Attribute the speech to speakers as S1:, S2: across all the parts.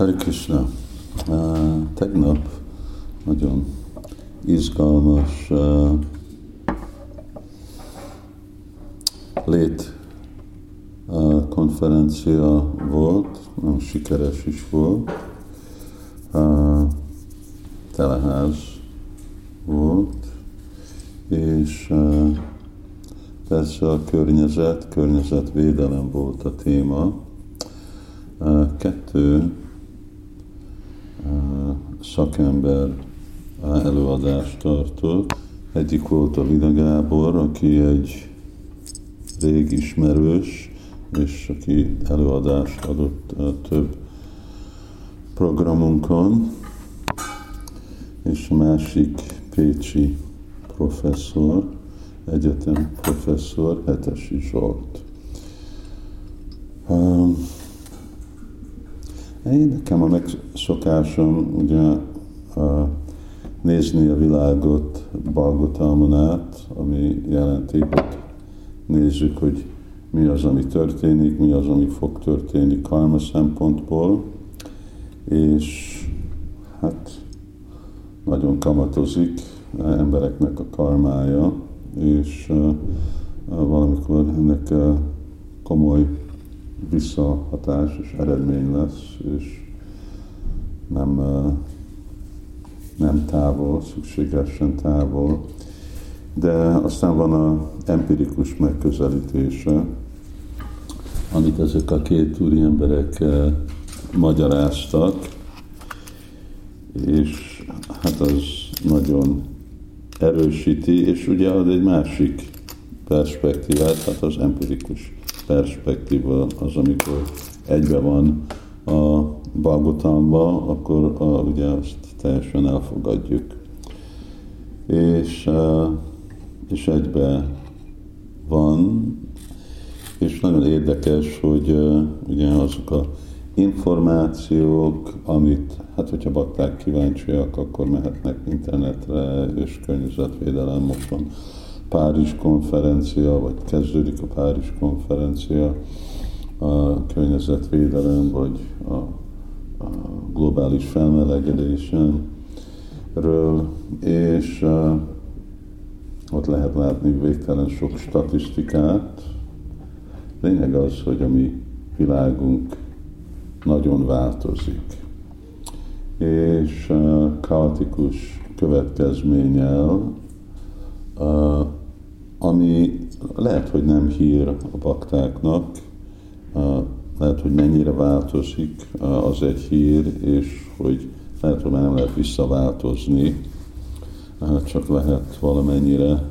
S1: Hare Krishna. Uh, tegnap nagyon izgalmas uh, konferencia volt, nagyon sikeres is volt. Uh, teleház volt, és persze a környezet, környezetvédelem volt a téma. Kettő szakember előadást tartott. Egyik volt a Vida Gábor, aki egy rég ismerős, és aki előadást adott több programunkon, és a másik Pécsi professzor, egyetem professzor, Hetesi Zsolt. Um, én nekem a megszokásom ugye a, nézni a világot Balgotalmon át, ami jelenti, hogy nézzük, hogy mi az, ami történik, mi az, ami fog történni karma szempontból, és hát nagyon kamatozik embereknek a karmája, és uh, valamikor ennek uh, komoly visszahatás és eredmény lesz, és nem, nem távol, szükségesen távol. De aztán van a empirikus megközelítése, amit ezek a két úri emberek magyaráztak, és hát az nagyon erősíti, és ugye ad egy másik perspektívát, hát az empirikus perspektíva az, amikor egybe van a Balgotánba, akkor a, ugye azt teljesen elfogadjuk. És, és egybe van, és nagyon érdekes, hogy ugye azok a információk, amit, hát hogyha bakták kíváncsiak, akkor mehetnek internetre, és környezetvédelem most van Párizs konferencia, vagy kezdődik a Párizs konferencia, a környezetvédelem, vagy a, a globális felmelegedésenről, és uh, ott lehet látni végtelen sok statisztikát. Lényeg az, hogy a mi világunk nagyon változik, és uh, kaotikus következménnyel uh, ami lehet, hogy nem hír a baktáknak, lehet, hogy mennyire változik, az egy hír, és hogy lehet, hogy már nem lehet visszaváltozni, csak lehet valamennyire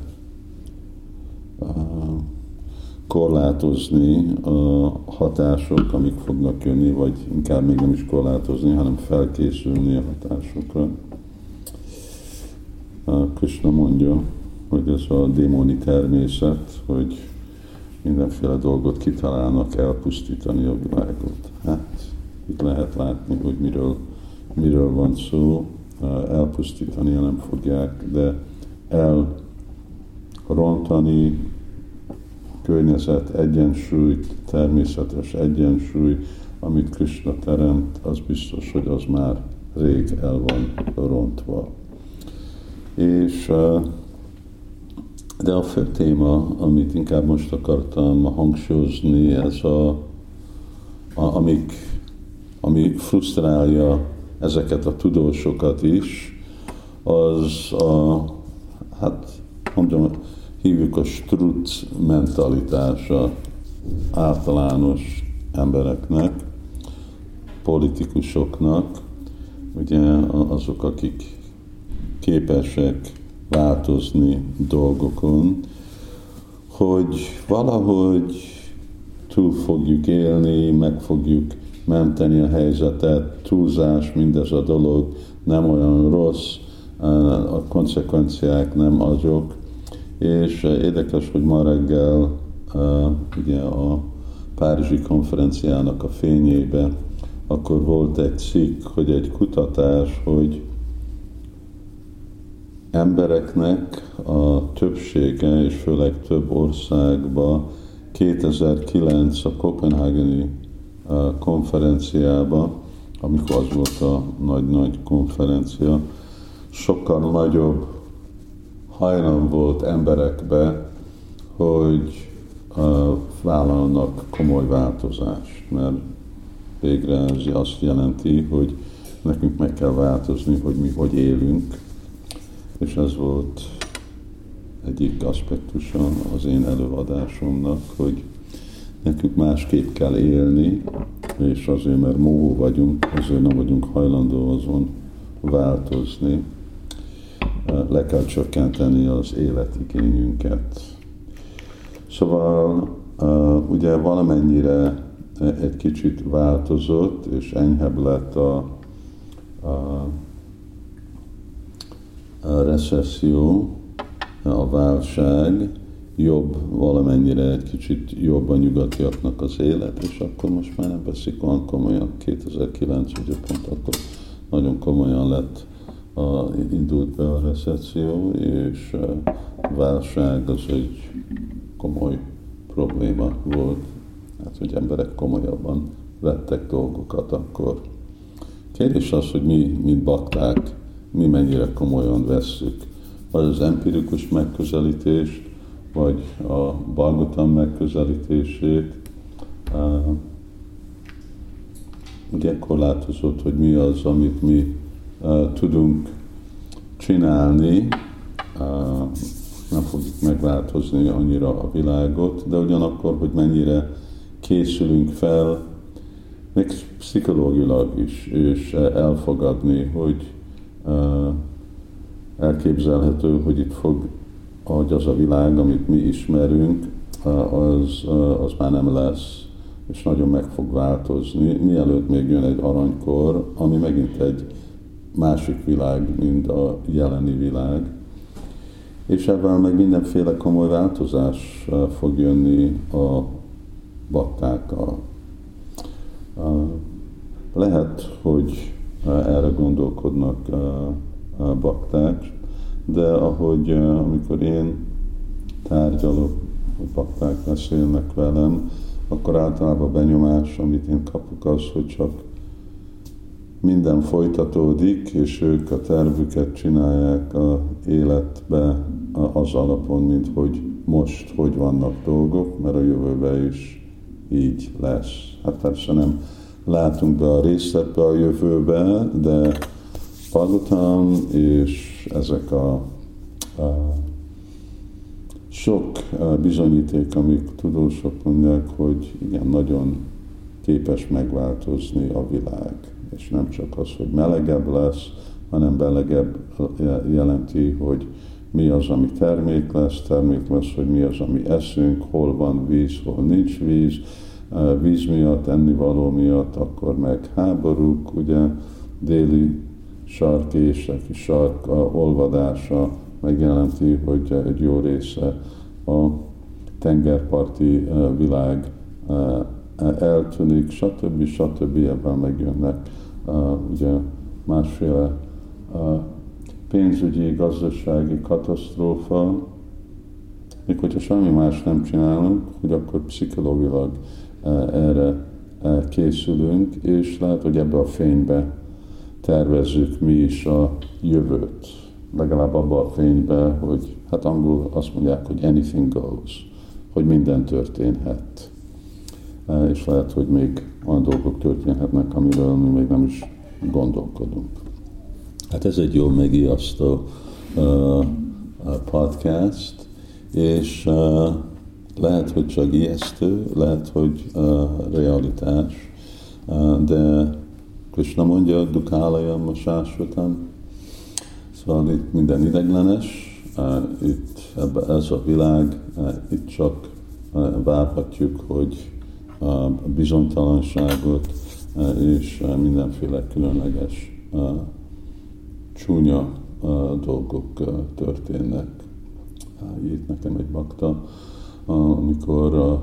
S1: korlátozni a hatások, amik fognak jönni, vagy inkább még nem is korlátozni, hanem felkészülni a hatásokra. Krishna mondja, hogy ez a démoni természet, hogy mindenféle dolgot kitalálnak elpusztítani a világot. Hát itt lehet látni, hogy miről, miről van szó, elpusztítani nem fogják, de elrontani környezet egyensúlyt, természetes egyensúly, amit Krishna teremt, az biztos, hogy az már rég el van rontva. És de a fő téma, amit inkább most akartam hangsúlyozni, ez a, a amik, ami frusztrálja ezeket a tudósokat is, az a, hát mondjam, hívjuk a struc mentalitása általános embereknek, politikusoknak, ugye azok, akik képesek változni dolgokon, hogy valahogy túl fogjuk élni, meg fogjuk menteni a helyzetet, túlzás, mindez a dolog nem olyan rossz, a konsekvenciák nem azok, és érdekes, hogy ma reggel ugye a Párizsi konferenciának a fényébe, akkor volt egy cikk, hogy egy kutatás, hogy embereknek a többsége, és főleg több országban 2009 a Kopenhágeni konferenciába amikor az volt a nagy-nagy konferencia, sokkal nagyobb hajlam volt emberekbe, hogy vállalnak komoly változást, mert végre ez azt jelenti, hogy nekünk meg kell változni, hogy mi hogy élünk, és ez volt egyik aspektusa az én előadásomnak, hogy nekünk másképp kell élni, és azért, mert móó vagyunk, azért nem vagyunk hajlandó azon változni. Le kell csökkenteni az életigényünket. Szóval ugye valamennyire egy kicsit változott, és enyhebb lett a, a, a recesszió, a válság, jobb, valamennyire egy kicsit jobb a nyugatiaknak az élet, és akkor most már nem veszik olyan komolyan. 2009 ugye pont akkor nagyon komolyan lett, a, indult be a recesszió, és a válság az egy komoly probléma volt, hát hogy emberek komolyabban vettek dolgokat akkor. Kérdés az, hogy mi, mint bakták, mi mennyire komolyan vesszük. Vagy az empirikus megközelítést, vagy a Balgotam megközelítését. Ugye korlátozott, hogy mi az, amit mi tudunk csinálni, nem fogjuk megváltozni annyira a világot, de ugyanakkor, hogy mennyire készülünk fel, még pszichológilag is, és elfogadni, hogy elképzelhető, hogy itt fog hogy az a világ, amit mi ismerünk, az, az már nem lesz, és nagyon meg fog változni, mielőtt még jön egy aranykor, ami megint egy másik világ, mint a jeleni világ. És ebben meg mindenféle komoly változás fog jönni a baktákkal. Lehet, hogy erre gondolkodnak bakták, de ahogy amikor én tárgyalok, hogy bakták beszélnek velem, akkor általában a benyomás, amit én kapok az, hogy csak minden folytatódik, és ők a tervüket csinálják a életbe az alapon, mint hogy most hogy vannak dolgok, mert a jövőben is így lesz. Hát persze nem látunk be a részletbe a jövőbe, de Pagutam és ezek a, a sok bizonyíték, amik tudósok mondják, hogy igen, nagyon képes megváltozni a világ. És nem csak az, hogy melegebb lesz, hanem belegebb jelenti, hogy mi az, ami termék lesz, termék lesz, hogy mi az, ami eszünk, hol van víz, hol nincs víz, víz miatt, ennivaló miatt, akkor meg háborúk, ugye déli sark, északi sark olvadása megjelenti, hogy egy jó része a tengerparti világ eltűnik, stb. stb. ebben megjönnek ugye másféle pénzügyi, gazdasági katasztrófa, még hogyha semmi más nem csinálunk, hogy akkor pszichológilag erre készülünk, és lehet, hogy ebbe a fénybe tervezzük mi is a jövőt. Legalább abba a fénybe, hogy hát angol azt mondják, hogy anything goes, hogy minden történhet. És lehet, hogy még olyan dolgok történhetnek, amiről mi még nem is gondolkodunk. Hát ez egy jó megijasztó uh, podcast, és uh, lehet, hogy csak ijesztő, lehet, hogy uh, realitás, uh, de Krishna mondja, Dukálayam a sásvatam, szóval itt minden ideglenes, uh, itt ebbe, ez a világ, uh, itt csak uh, várhatjuk, hogy a bizonytalanságot és mindenféle különleges csúnya dolgok történnek. Itt nekem egy bakta, amikor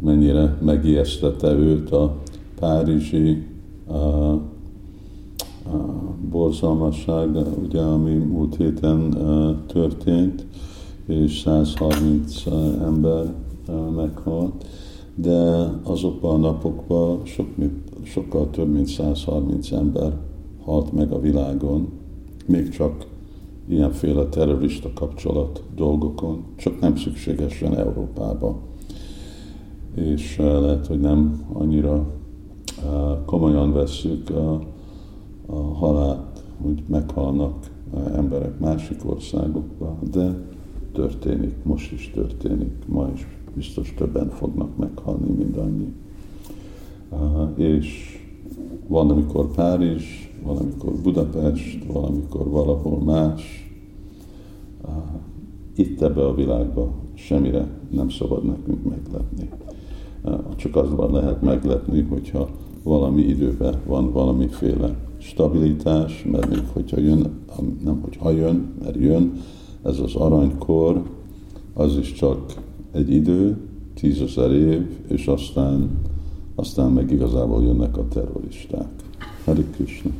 S1: mennyire megijesztette őt a párizsi borzalmasság, ugye, ami múlt héten történt, és 130 ember meghalt, de azokban a napokban sok, sokkal több mint 130 ember halt meg a világon, még csak ilyenféle terrorista kapcsolat dolgokon, csak nem szükségesen Európába. És lehet, hogy nem annyira komolyan vesszük a, a halált, hogy meghalnak emberek másik országokban, de történik, most is történik, ma is biztos többen fognak meghalni, mint annyi. És van, amikor Párizs, van, amikor Budapest, valamikor valahol más. Itt ebbe a világba semmire nem szabad nekünk meglepni. Csak azban lehet meglepni, hogyha valami időben van valamiféle stabilitás, mert még hogyha jön, nem hogyha jön, mert jön, ez az aranykor, az is csak egy idő, tízezer év, és aztán, aztán meg igazából jönnek a terroristák. Hari Krishna.